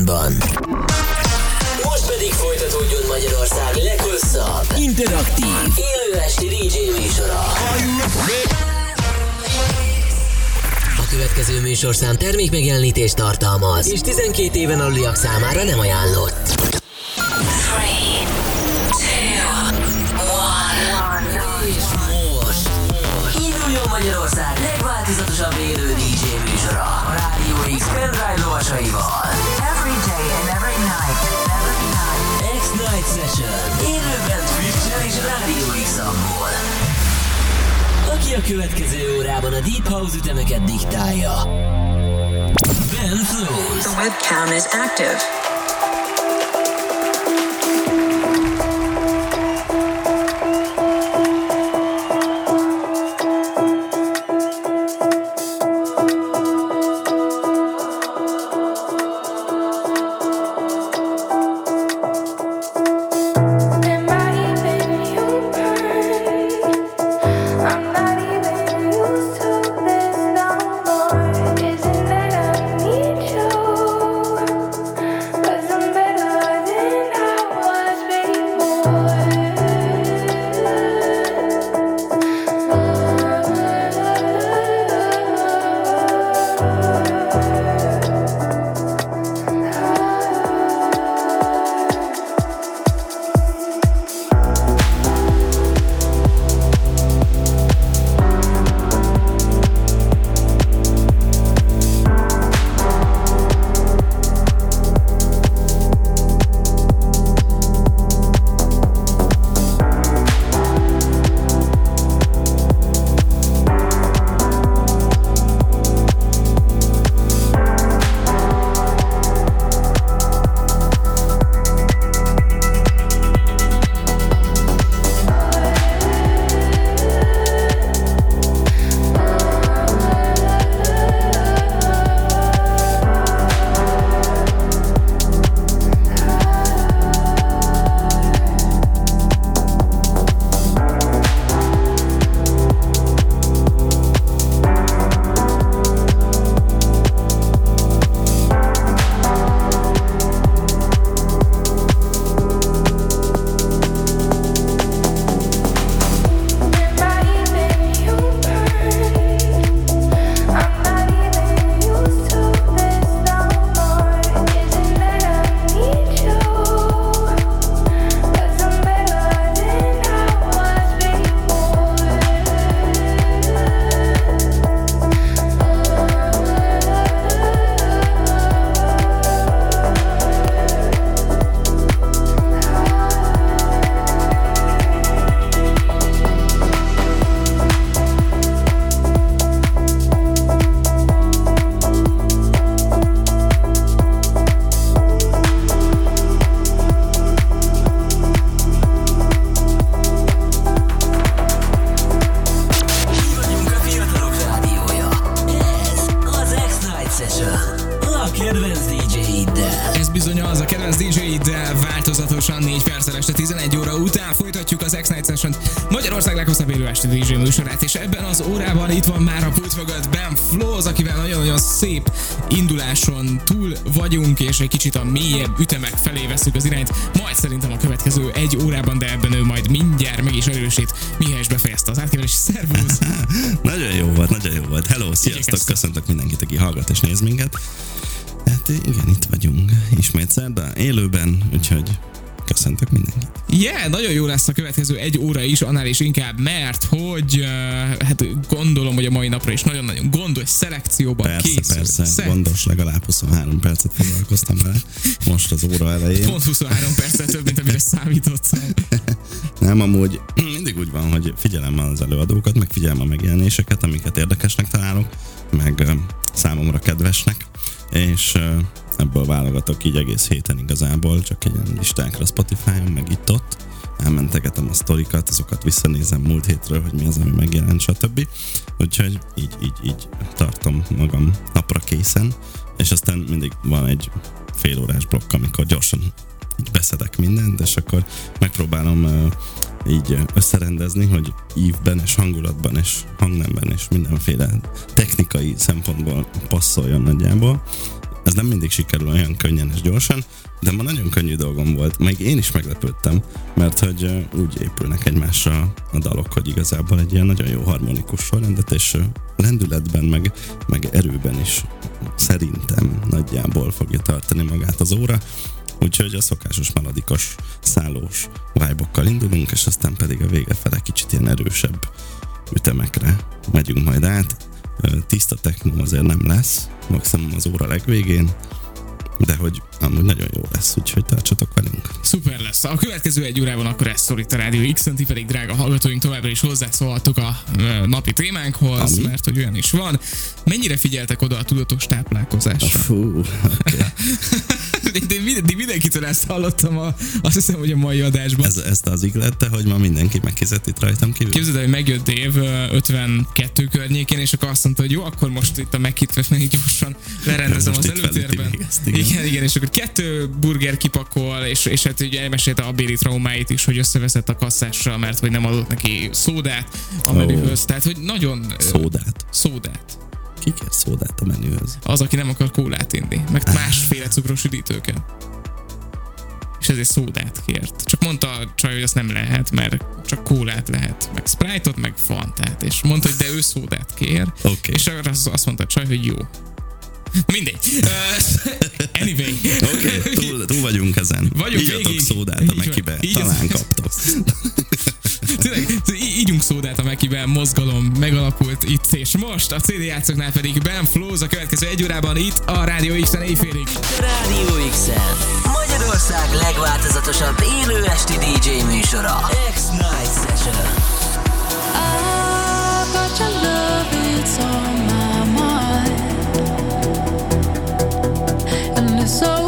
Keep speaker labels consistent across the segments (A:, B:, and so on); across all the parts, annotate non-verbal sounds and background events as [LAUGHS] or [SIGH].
A: időpontban. Most pedig folytatódjon Magyarország leghosszabb, interaktív, élő esti DJ műsora. A következő műsorszám termék megjelenítést tartalmaz, és 12 éven aluliak számára nem ajánlott. És most induljon Magyarország legváltozatosabb élő DJ műsora a Rádió X pendrive lovasaival.
B: Night.
A: Session élőben Twitch-en és Rádió x Aki a következő órában a Deep House ütemeket diktálja. Ben Flows.
B: The webcam is active.
A: Vagyunk,
C: és egy kicsit a mélyebb ütemek felé veszük az irányt, majd szerintem a következő egy órában, de ebben ő majd mindjárt meg is erősít. Mihály is befejezte az átkeverés. Szervusz! [LAUGHS]
D: Nagyon jó volt, nagyon jó volt. Hello, sziasztok, köszöntök mindenkit, aki hallgat és néz minket. Hát igen, itt vagyunk ismét szerda, élőben, úgyhogy köszöntök mindenkit.
C: Yeah, nagyon jó lesz a következő egy óra is, annál is inkább, mert hogy uh, hát gondolom, hogy a mai napra is nagyon-nagyon gondos szelekcióban
D: Persze,
C: készül.
D: persze,
C: Szent-
D: gondos, legalább 23 percet foglalkoztam vele most az óra elején.
C: Pont 23 perccel több, mint amire számítottam. [LAUGHS]
D: Nem, amúgy mindig úgy van, hogy figyelem az előadókat, meg figyelem a megjelenéseket, amiket érdekesnek találok, meg számomra kedvesnek, és ebből válogatok így egész héten igazából, csak egy ilyen listákra Spotify-on, meg itt-ott, elmentegetem a sztorikat, azokat visszanézem múlt hétről, hogy mi az, ami megjelent, stb. Úgyhogy így, így, így tartom magam napra készen, és aztán mindig van egy fél órás blokk, amikor gyorsan így beszedek mindent, és akkor megpróbálom uh, így összerendezni, hogy ívben és hangulatban és hangnemben és mindenféle technikai szempontból passzoljon nagyjából. Ez nem mindig sikerül olyan könnyen és gyorsan, de ma nagyon könnyű dolgom volt. Meg én is meglepődtem, mert hogy úgy épülnek egymásra a dalok, hogy igazából egy ilyen nagyon jó harmonikus sorrendet, és lendületben, meg, meg erőben is szerintem nagyjából fogja tartani magát az óra. Úgyhogy a szokásos melodikos, szállós vibe indulunk, és aztán pedig a vége fele kicsit ilyen erősebb ütemekre megyünk majd át. Tiszta techno azért nem lesz, maximum az óra legvégén, de hogy amúgy nagyon jó lesz, úgyhogy tartsatok velünk.
C: Szuper lesz. A következő egy órában akkor ez szorít a Rádió x ti pedig drága hallgatóink továbbra is hozzászólhatok a napi témánkhoz,
D: Ami?
C: mert hogy olyan is van. Mennyire figyeltek oda a tudatos táplálkozásra?
D: Fú, okay. [LAUGHS] [LAUGHS]
C: De mindenkitől ezt hallottam, a, azt hiszem, hogy a mai adásban.
D: Ez, ezt az ígérette, hogy ma mindenki megkizett itt rajtam kívül?
C: Képzeld el, hogy megjött ö, 52 környékén, és akkor azt mondta, hogy jó, akkor most itt a meghitvest még gyorsan lerendezem az előtérben.
D: ezt, igen.
C: igen, igen, és akkor kettő burger kipakol, és, és hát ugye elmesélte a béli traumáit is, hogy összeveszett a kasszással, mert hogy nem adott neki szódát a menühöz. Tehát, hogy nagyon...
D: Szódát.
C: Szódát.
D: Ki kér szódát a menühöz?
C: Az, aki nem akar kólát inni, meg másféle cukros üdítőket. És ezért szódát kért. Csak mondta a csaj, hogy azt nem lehet, mert csak kólát lehet, meg Sprite-ot, meg Fantát. És mondta, hogy de ő szódát kér.
D: Oké.
C: És arra az- azt mondta a csaj, hogy jó. Mindegy. Uh, anyway.
D: Oké, okay, túl, túl vagyunk ezen.
C: Vagyunk
D: Ígyatok
C: végig.
D: szódát a. Mekibe, talán kaptok. [LAUGHS]
C: Tényleg, ígyunk szódát, amekiben mozgalom megalapult itt és most. A CD játszoknál pedig Ben Flows a következő egy órában itt a Rádió X-en éjfélig.
A: Rádió x Magyarország legváltozatosabb élő esti DJ műsora. X-Night Session.
B: I've got your love, it's on my mind. And it's over,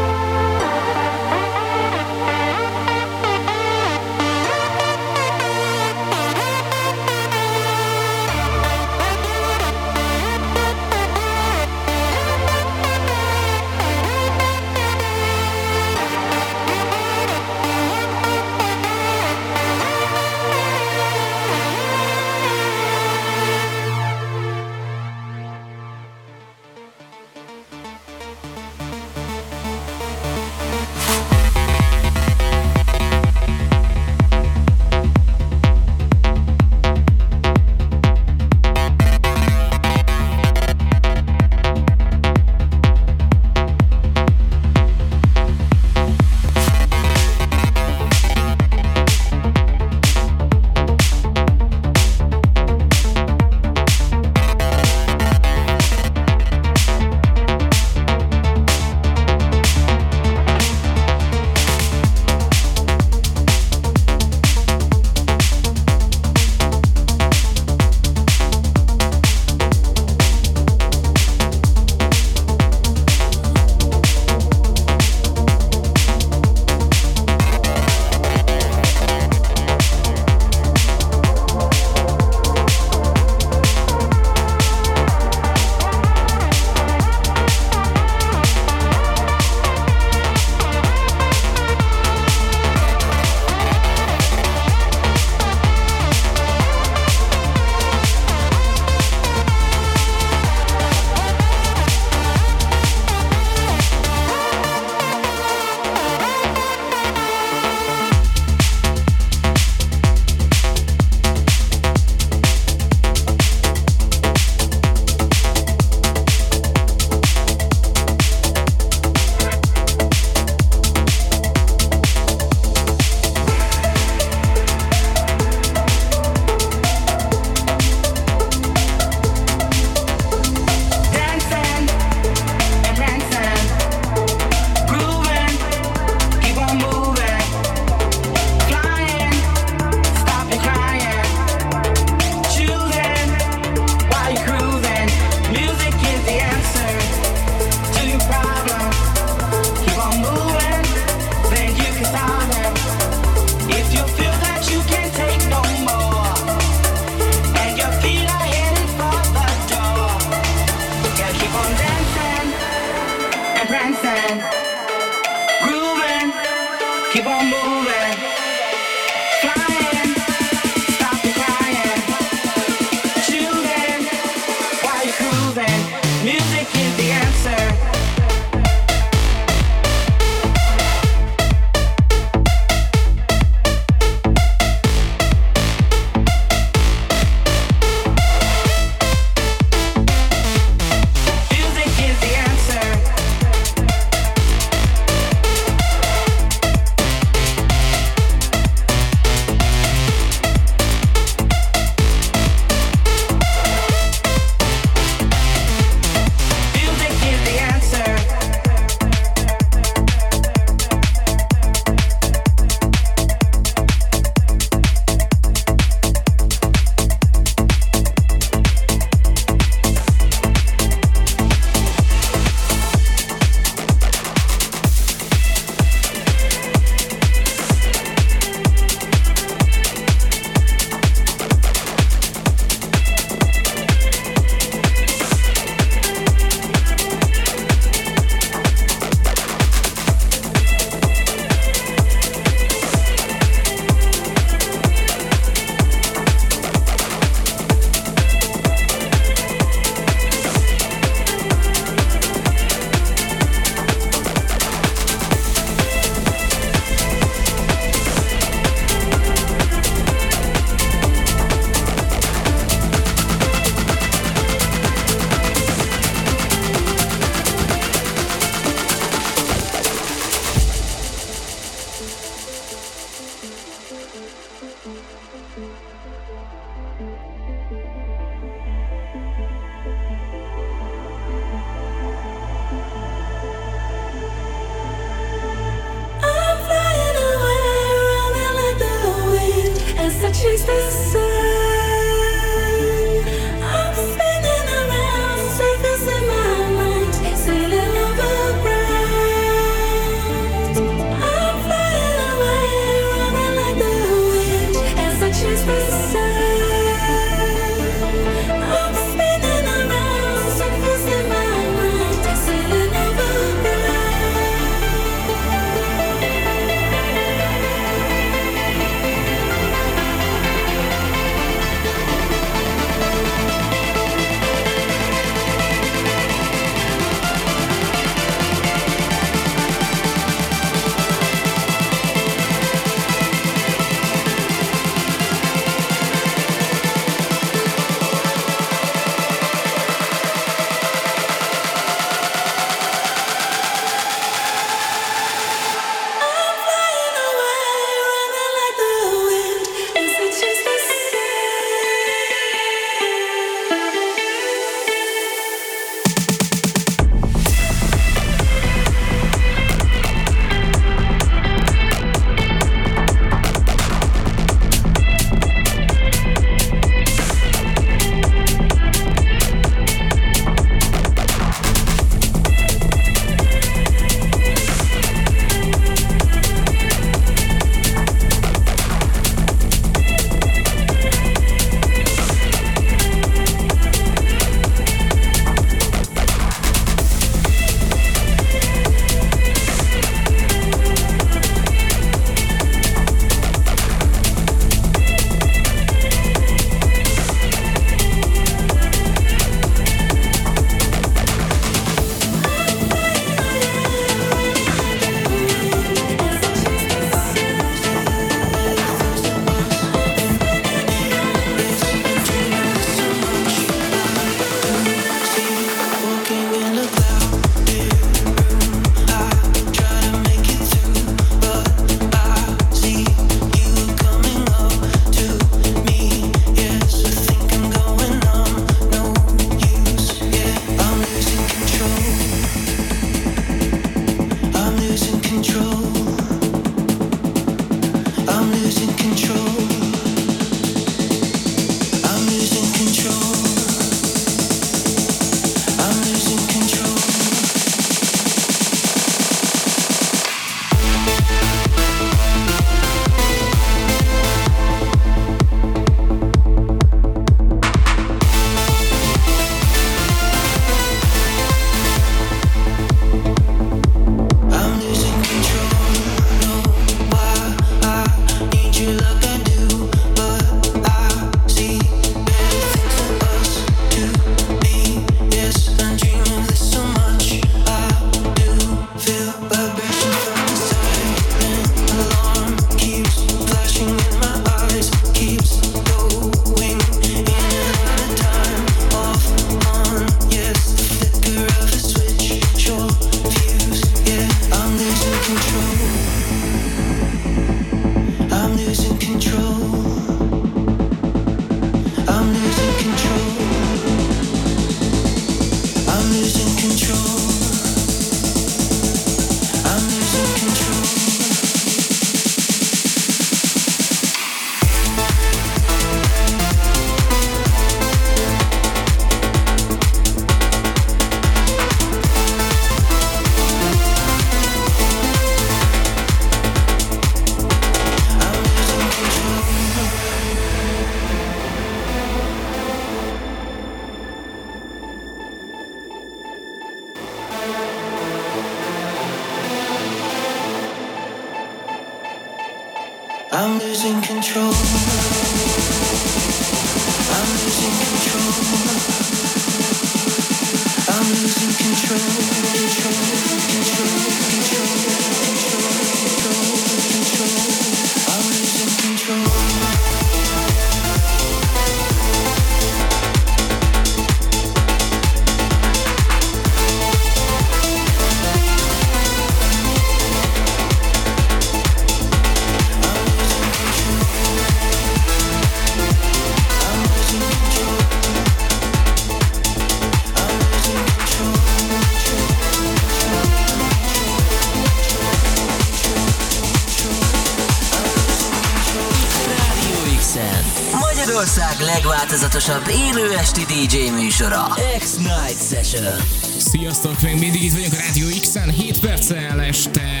A: legváltozatosabb élő esti DJ műsora. X-Night Session.
C: Sziasztok, még mindig itt vagyunk a Rádió X-en, 7 perccel este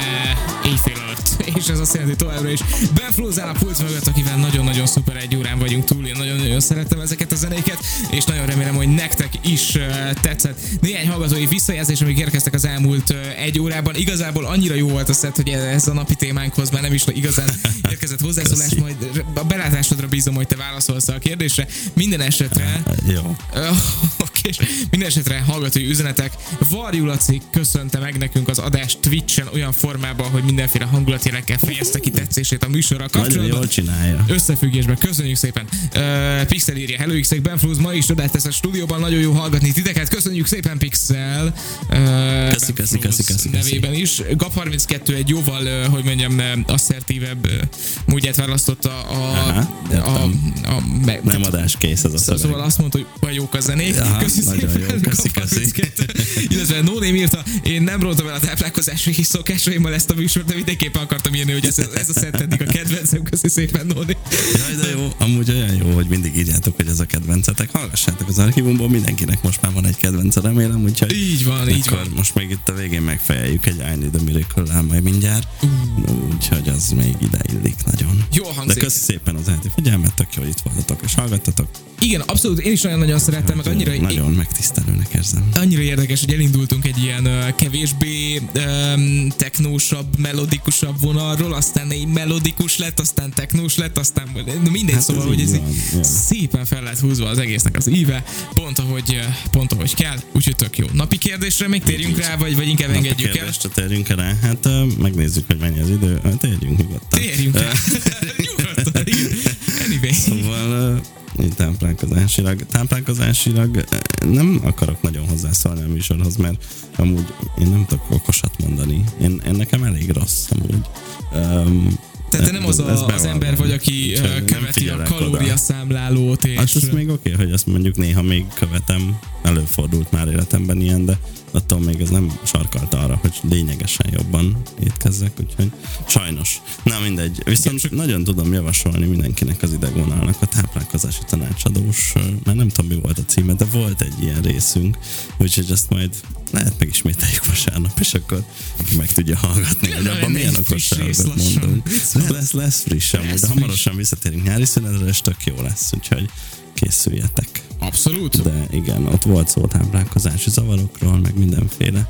C: éjfél. És ez azt jelenti továbbra is Ben Flózál a pult mögött, akivel nagyon-nagyon szuper egy órán vagyunk túl. Én nagyon-nagyon szerettem ezeket a zenéket, és nagyon remélem, hogy nektek is tetszett. Néhány hallgatói visszajelzés, amik érkeztek az elmúlt egy órában. Igazából annyira jó volt a szett, hogy ez a napi témánkhoz már nem is igazán érkezett hozzászólás,
D: Köszi.
C: majd a belátásodra bízom, hogy te válaszolsz a kérdésre. Minden esetre
D: Jó. [LAUGHS]
C: És minden esetre hallgatói üzenetek. Varjú Laci köszönte meg nekünk az adást Twitch-en olyan formában, hogy mindenféle hangulatjelekkel fejezte ki tetszését a műsorral
D: Nagyon
C: kapcsolatban.
D: jól csinálja.
C: Összefüggésben, köszönjük szépen. Uh, Pixel írja, Hello x Ben Fluz, ma is csodát tesz a stúdióban, nagyon jó hallgatni titeket. Köszönjük szépen Pixel. Uh,
D: köszi, köszi,
C: Fluz
D: köszi, köszi.
C: Nevében is. GAP32 egy jóval, uh, hogy mondjam, asszertívebb uh, módját választotta a,
D: Aha,
C: a,
D: értem.
C: a, a, me,
D: Nem adáskész ez a
C: Szóval
D: szöveg.
C: azt mondta, hogy jók a zenék.
D: Aha,
C: köszi
D: nagyon
C: szépen.
D: jó, köszi, köszi.
C: Illetve No Name írta, én nem rontom el a táplálkozási szokásaimmal ezt a műsort, de mindenképpen akartam írni, hogy ez, ez a szett eddig a kedvencem. Köszi szépen, No Name.
D: Jaj, de jó, amúgy olyan jó, hogy mindig írjátok, hogy ez a kedvencetek. Hallgassátok az archívumból, mindenkinek most már van egy kedvence, remélem, úgyhogy
C: Így van, így van.
D: most még itt a végén megfejeljük egy I Need a Miracle-el majd mindjárt. Úgyhogy az még ide illik nagyon. De
C: hangzik.
D: köszi szépen az elti figyelmet, tök jó, hogy itt voltatok és hallgattatok.
C: Igen, abszolút, én is nagyon-nagyon szerettem, meg annyira,
D: Nagyon megtisztelőnek érzem.
C: annyira érdekes, hogy elindultunk egy ilyen uh, kevésbé um, technósabb, melodikusabb vonalról, aztán egy melodikus lett, aztán technós lett, aztán mindegy,
D: Hát
C: szóval,
D: ez
C: hogy ez
D: van,
C: így szépen fel lett húzva az egésznek az íve, pont ahogy, uh, pont ahogy kell, úgyhogy tök jó. Napi kérdésre még térjünk rá, vagy, vagy inkább engedjük el?
D: Kérdésre térjünk rá, hát ö, megnézzük, hogy mennyi az idő. Térjünk nyugodtan.
C: Térjünk rá. [LAUGHS] Nyugodtan, igen. Anyway.
D: Szóval így táplálkozásilag, táplálkozásilag nem akarok nagyon hozzászólni a műsorhoz, mert amúgy én nem tudok okosat mondani. Én, én nekem elég rossz amúgy. Um,
C: Tehát te nem az, a, az ember vagy, aki uh, követi a kalóriaszámlálót, és...
D: Hát ez még oké, okay, hogy azt mondjuk néha még követem, előfordult már életemben ilyen, de attól még ez nem sarkalt arra, hogy lényegesen jobban étkezzek, úgyhogy sajnos. Na mindegy, viszont csak nagyon tudom javasolni mindenkinek az idegvonalnak a táplálkozási tanácsadós, már nem tudom mi volt a címe, de volt egy ilyen részünk, úgyhogy ezt majd lehet megismételjük vasárnap, és akkor meg tudja hallgatni, hogy abban milyen
C: lassan.
D: mondunk. Lesz, lesz friss de hamarosan visszatérünk nyári szünetre, és tök jó lesz, úgyhogy készüljetek.
C: Abszolút.
D: De igen, ott volt szó táplálkozási zavarokról, meg mindenféle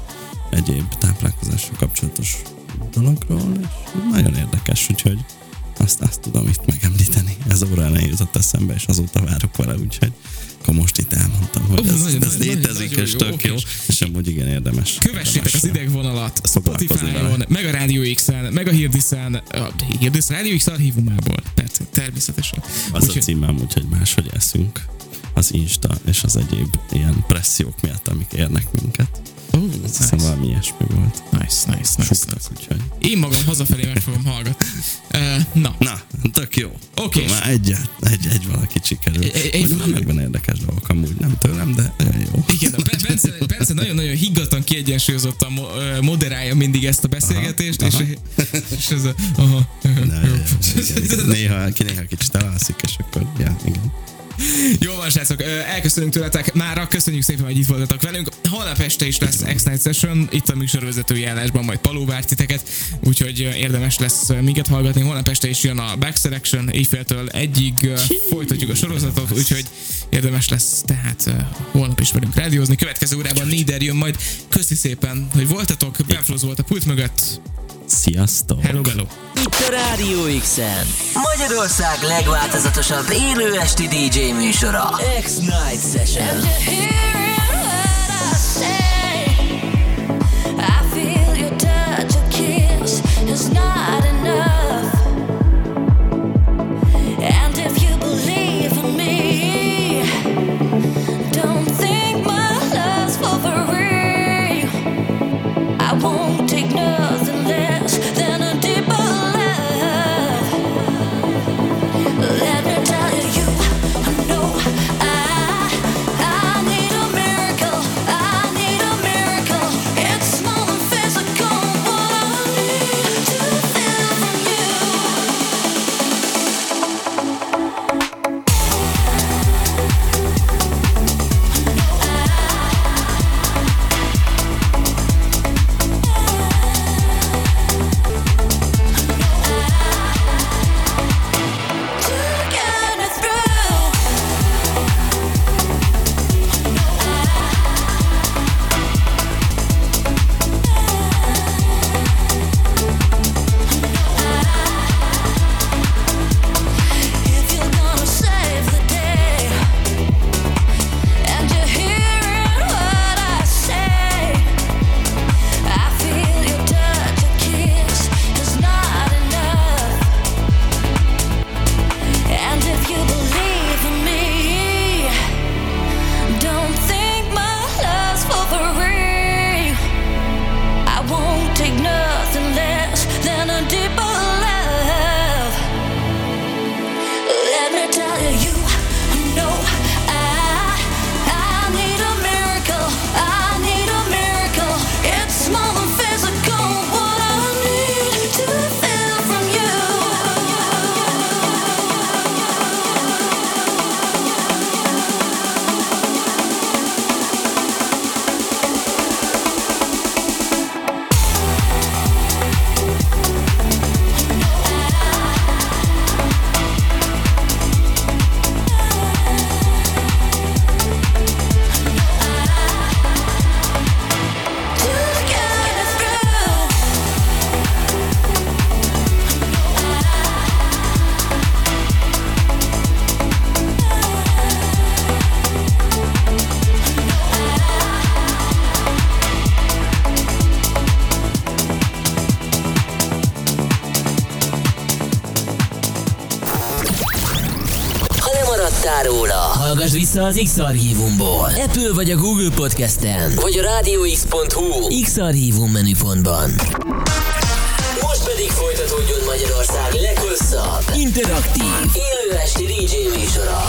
D: egyéb táplálkozással kapcsolatos dologról, és nagyon érdekes, úgyhogy azt, azt tudom itt megemlíteni. Ez óra elején jutott eszembe, és azóta várok vele, úgyhogy akkor most itt elmondtam, hogy
C: Ó,
D: ez,
C: nagyon,
D: ez
C: nagyon,
D: létezik,
C: nagyon
D: és
C: jó,
D: tök jó, és amúgy igen érdemes.
C: Kövessétek az idegvonalat Spotify-on, meg a Radio X-en, meg a Hirdiszen, a Hirdis Radio X archívumából. Persze, természetesen.
D: Az a címem, úgyhogy máshogy eszünk az Insta és az egyéb ilyen pressziók miatt, amik érnek minket.
C: Oh,
D: hiszem
C: nice.
D: valami ilyesmi volt.
C: Nice, nice, nice,
D: Suktak,
C: nice.
D: úgyhogy.
C: Én magam hazafelé meg fogom hallgatni. Uh, [LAUGHS] na,
D: Na, tök jó.
C: Oké.
D: Már egy, egy, egy valaki sikerül.
C: Egy-
D: benne érdekes dolgok amúgy, nem tőlem, de jó.
C: igen, Bence, Bence nagyon-nagyon higgadtan, kiegyensúlyozottan moderálja mindig ezt a beszélgetést,
D: Aha,
C: és, és ez a... Aha,
D: Na,
C: jó.
D: igen, igen. Néha, ki néha kicsit elalszik, és akkor, ja, igen. [LAUGHS]
C: Jó van, srácok, elköszönünk tőletek mára, köszönjük szépen, hogy itt voltatok velünk. Holnap este is lesz X-Night Session, itt a műsorvezetői állásban majd Paló vár titeket, úgyhogy érdemes lesz minket hallgatni. Holnap este is jön a Back Selection, éjféltől egyig folytatjuk a sorozatot, úgyhogy érdemes lesz tehát holnap is velünk rádiózni. Következő órában Nieder jön majd. Köszi szépen, hogy voltatok. Benfloz volt a pult mögött.
D: Sziasztok!
C: Hello, hello.
A: Itt a Rádió X-en. Magyarország legváltozatosabb élő esti DJ műsora. X-Night Session.
E: It's not
A: vissza az X-Archívumból. Apple vagy a Google Podcasten, vagy a rádióx.hu X-Archívum menüpontban. Most pedig folytatódjon Magyarország leghosszabb, interaktív, élő esti DJ műsora.